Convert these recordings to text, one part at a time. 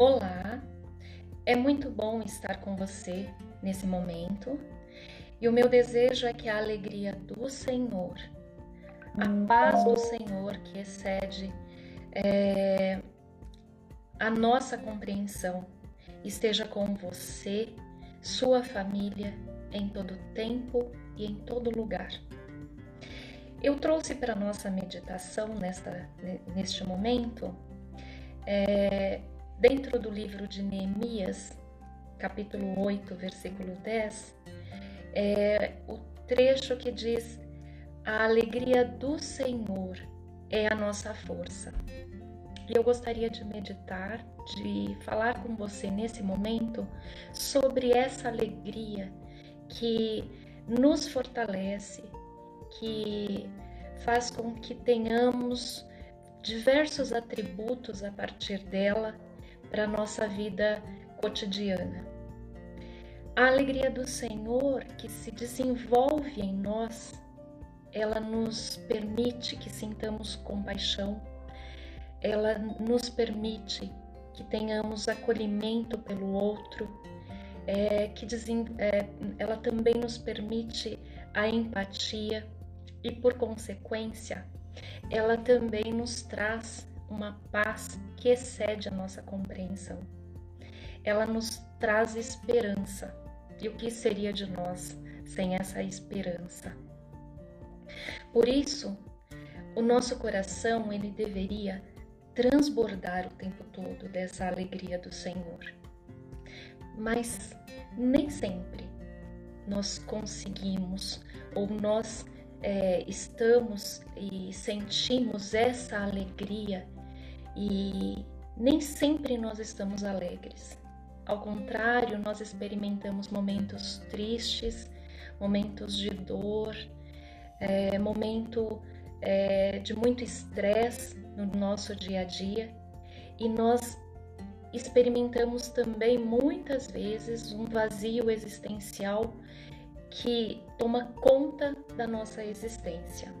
Olá, é muito bom estar com você nesse momento e o meu desejo é que a alegria do Senhor, a paz do Senhor que excede é, a nossa compreensão, esteja com você, sua família, em todo tempo e em todo lugar. Eu trouxe para nossa meditação nesta, neste momento, é, dentro do livro de Neemias, capítulo 8, versículo 10, é o trecho que diz: A alegria do Senhor é a nossa força. E eu gostaria de meditar, de falar com você nesse momento sobre essa alegria que nos fortalece, que faz com que tenhamos diversos atributos a partir dela para a nossa vida cotidiana. A alegria do Senhor que se desenvolve em nós, ela nos permite que sintamos compaixão, ela nos permite que tenhamos acolhimento pelo outro, é, que é, ela também nos permite a empatia e, por consequência, ela também nos traz uma paz que excede a nossa compreensão. Ela nos traz esperança. E o que seria de nós sem essa esperança? Por isso, o nosso coração ele deveria transbordar o tempo todo dessa alegria do Senhor. Mas nem sempre nós conseguimos ou nós é, estamos e sentimos essa alegria e nem sempre nós estamos alegres. Ao contrário, nós experimentamos momentos tristes, momentos de dor, é, momento é, de muito estresse no nosso dia a dia e nós experimentamos também muitas vezes um vazio existencial que toma conta da nossa existência.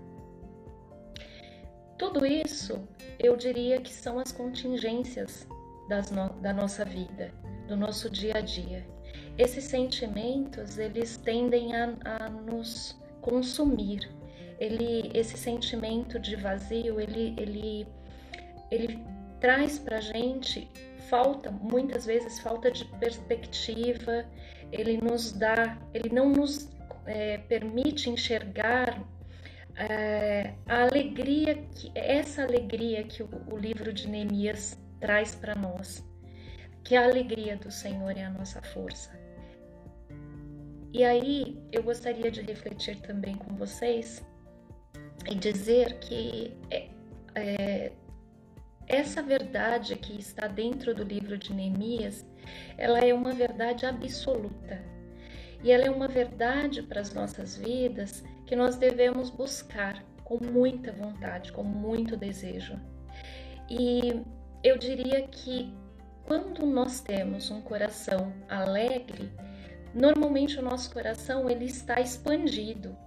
Tudo isso eu diria que são as contingências no, da nossa vida, do nosso dia a dia. Esses sentimentos eles tendem a, a nos consumir. Ele, esse sentimento de vazio, ele, ele, ele traz para gente falta, muitas vezes falta de perspectiva. Ele nos dá, ele não nos é, permite enxergar é, a alegria que essa alegria que o, o livro de Neemias traz para nós, que a alegria do Senhor é a nossa força. E aí eu gostaria de refletir também com vocês e dizer que é, é, essa verdade que está dentro do livro de Neemias, ela é uma verdade absoluta. E ela é uma verdade para as nossas vidas que nós devemos buscar com muita vontade, com muito desejo. E eu diria que quando nós temos um coração alegre, normalmente o nosso coração ele está expandido,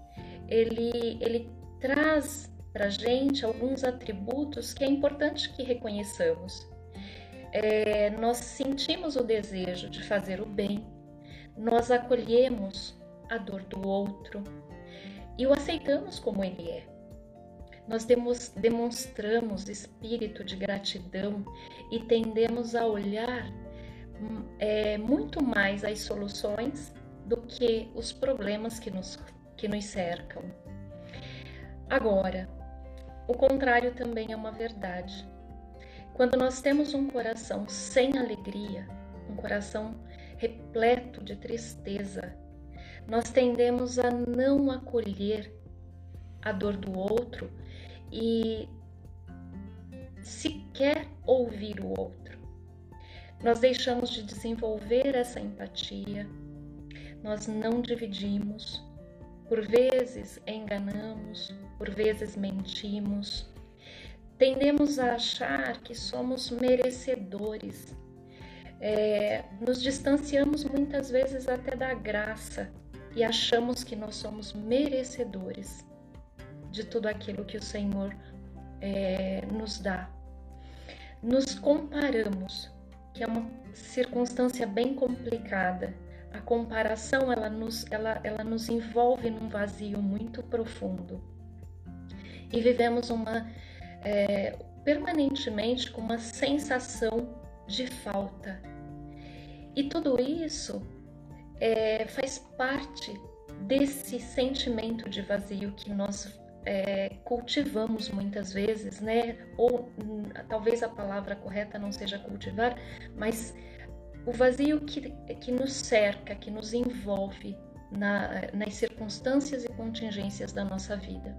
ele, ele traz para gente alguns atributos que é importante que reconheçamos. É, nós sentimos o desejo de fazer o bem, nós acolhemos a dor do outro, e o aceitamos como ele é. Nós demonstramos espírito de gratidão e tendemos a olhar hum, é, muito mais as soluções do que os problemas que nos, que nos cercam. Agora, o contrário também é uma verdade. Quando nós temos um coração sem alegria, um coração repleto de tristeza, nós tendemos a não acolher a dor do outro e sequer ouvir o outro. Nós deixamos de desenvolver essa empatia, nós não dividimos, por vezes enganamos, por vezes mentimos, tendemos a achar que somos merecedores, é, nos distanciamos muitas vezes até da graça e achamos que nós somos merecedores de tudo aquilo que o Senhor é, nos dá. Nos comparamos que é uma circunstância bem complicada. A comparação ela nos, ela, ela nos envolve num vazio muito profundo e vivemos uma é, permanentemente com uma sensação de falta. E tudo isso é, faz parte desse sentimento de vazio que nós é, cultivamos muitas vezes, né? Ou hum, talvez a palavra correta não seja cultivar, mas o vazio que, que nos cerca, que nos envolve na, nas circunstâncias e contingências da nossa vida.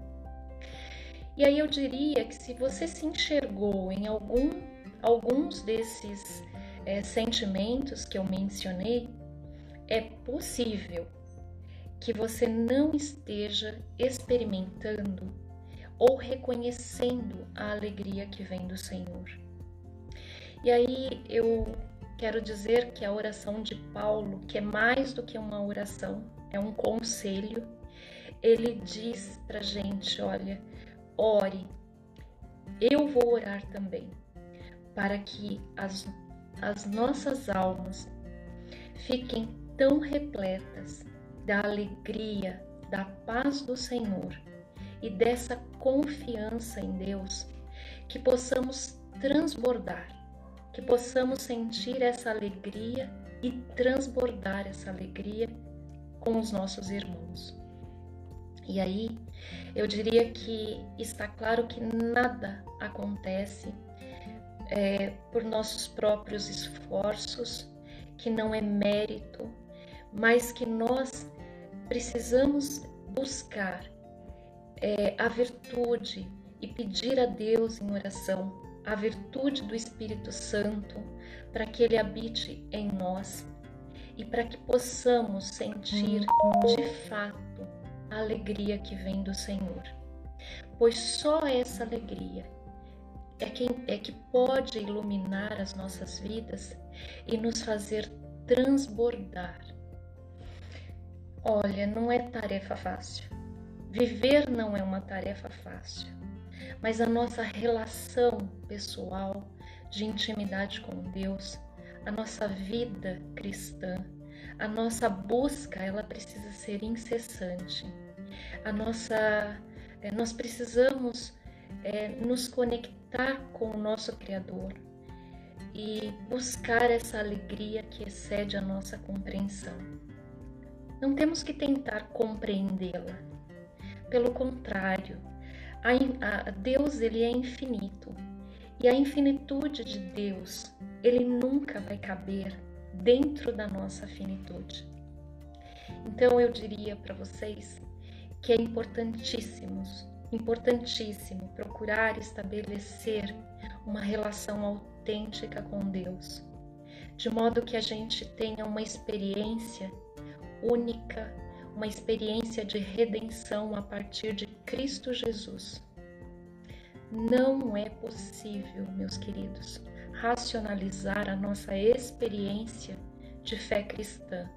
E aí eu diria que se você se enxergou em algum, alguns desses é, sentimentos que eu mencionei, é possível que você não esteja experimentando ou reconhecendo a alegria que vem do Senhor. E aí eu quero dizer que a oração de Paulo, que é mais do que uma oração, é um conselho, ele diz pra gente: olha, ore, eu vou orar também, para que as, as nossas almas fiquem tão repletas da alegria, da paz do Senhor e dessa confiança em Deus, que possamos transbordar, que possamos sentir essa alegria e transbordar essa alegria com os nossos irmãos. E aí, eu diria que está claro que nada acontece é, por nossos próprios esforços, que não é mérito, mas que nós precisamos buscar é, a virtude e pedir a Deus em oração a virtude do Espírito Santo para que ele habite em nós e para que possamos sentir de fato a alegria que vem do Senhor. Pois só essa alegria é, quem, é que pode iluminar as nossas vidas e nos fazer transbordar Olha, não é tarefa fácil. Viver não é uma tarefa fácil, mas a nossa relação pessoal de intimidade com Deus, a nossa vida cristã, a nossa busca, ela precisa ser incessante. A nossa, é, nós precisamos é, nos conectar com o nosso Criador e buscar essa alegria que excede a nossa compreensão. Não temos que tentar compreendê-la. Pelo contrário, a, a Deus ele é infinito e a infinitude de Deus ele nunca vai caber dentro da nossa finitude. Então eu diria para vocês que é importantíssimo, importantíssimo procurar estabelecer uma relação autêntica com Deus, de modo que a gente tenha uma experiência única, uma experiência de redenção a partir de Cristo Jesus. Não é possível, meus queridos, racionalizar a nossa experiência de fé cristã,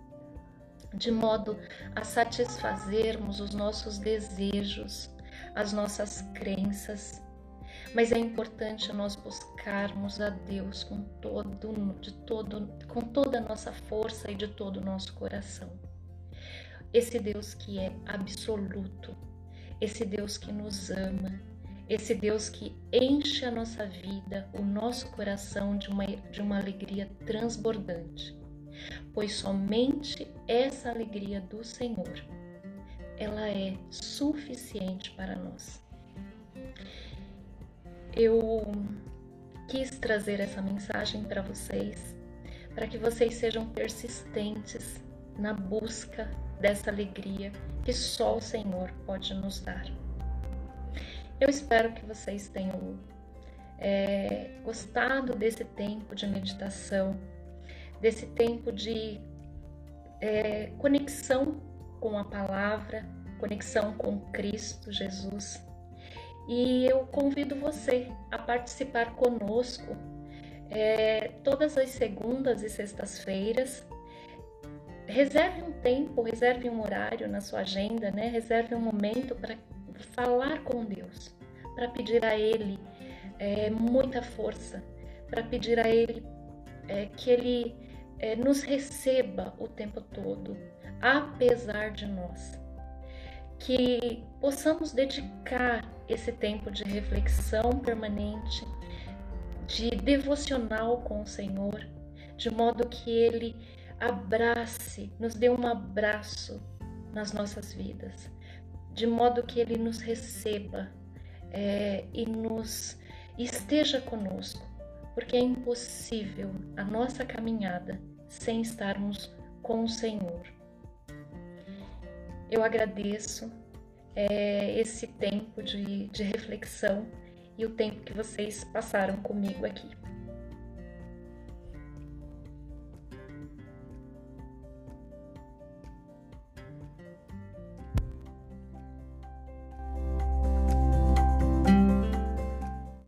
de modo a satisfazermos os nossos desejos, as nossas crenças, mas é importante nós buscarmos a Deus com todo, de todo, com toda a nossa força e de todo o nosso coração esse Deus que é absoluto, esse Deus que nos ama, esse Deus que enche a nossa vida, o nosso coração de uma, de uma alegria transbordante, pois somente essa alegria do Senhor, ela é suficiente para nós. Eu quis trazer essa mensagem para vocês, para que vocês sejam persistentes na busca dessa alegria que só o Senhor pode nos dar. Eu espero que vocês tenham é, gostado desse tempo de meditação, desse tempo de é, conexão com a palavra, conexão com Cristo Jesus. E eu convido você a participar conosco é, todas as segundas e sextas-feiras reserve um tempo, reserve um horário na sua agenda, né? Reserve um momento para falar com Deus, para pedir a Ele é, muita força, para pedir a Ele é, que Ele é, nos receba o tempo todo, apesar de nós. Que possamos dedicar esse tempo de reflexão permanente, de devocional com o Senhor, de modo que Ele abrace, nos dê um abraço nas nossas vidas, de modo que Ele nos receba é, e nos esteja conosco, porque é impossível a nossa caminhada sem estarmos com o Senhor. Eu agradeço é, esse tempo de, de reflexão e o tempo que vocês passaram comigo aqui.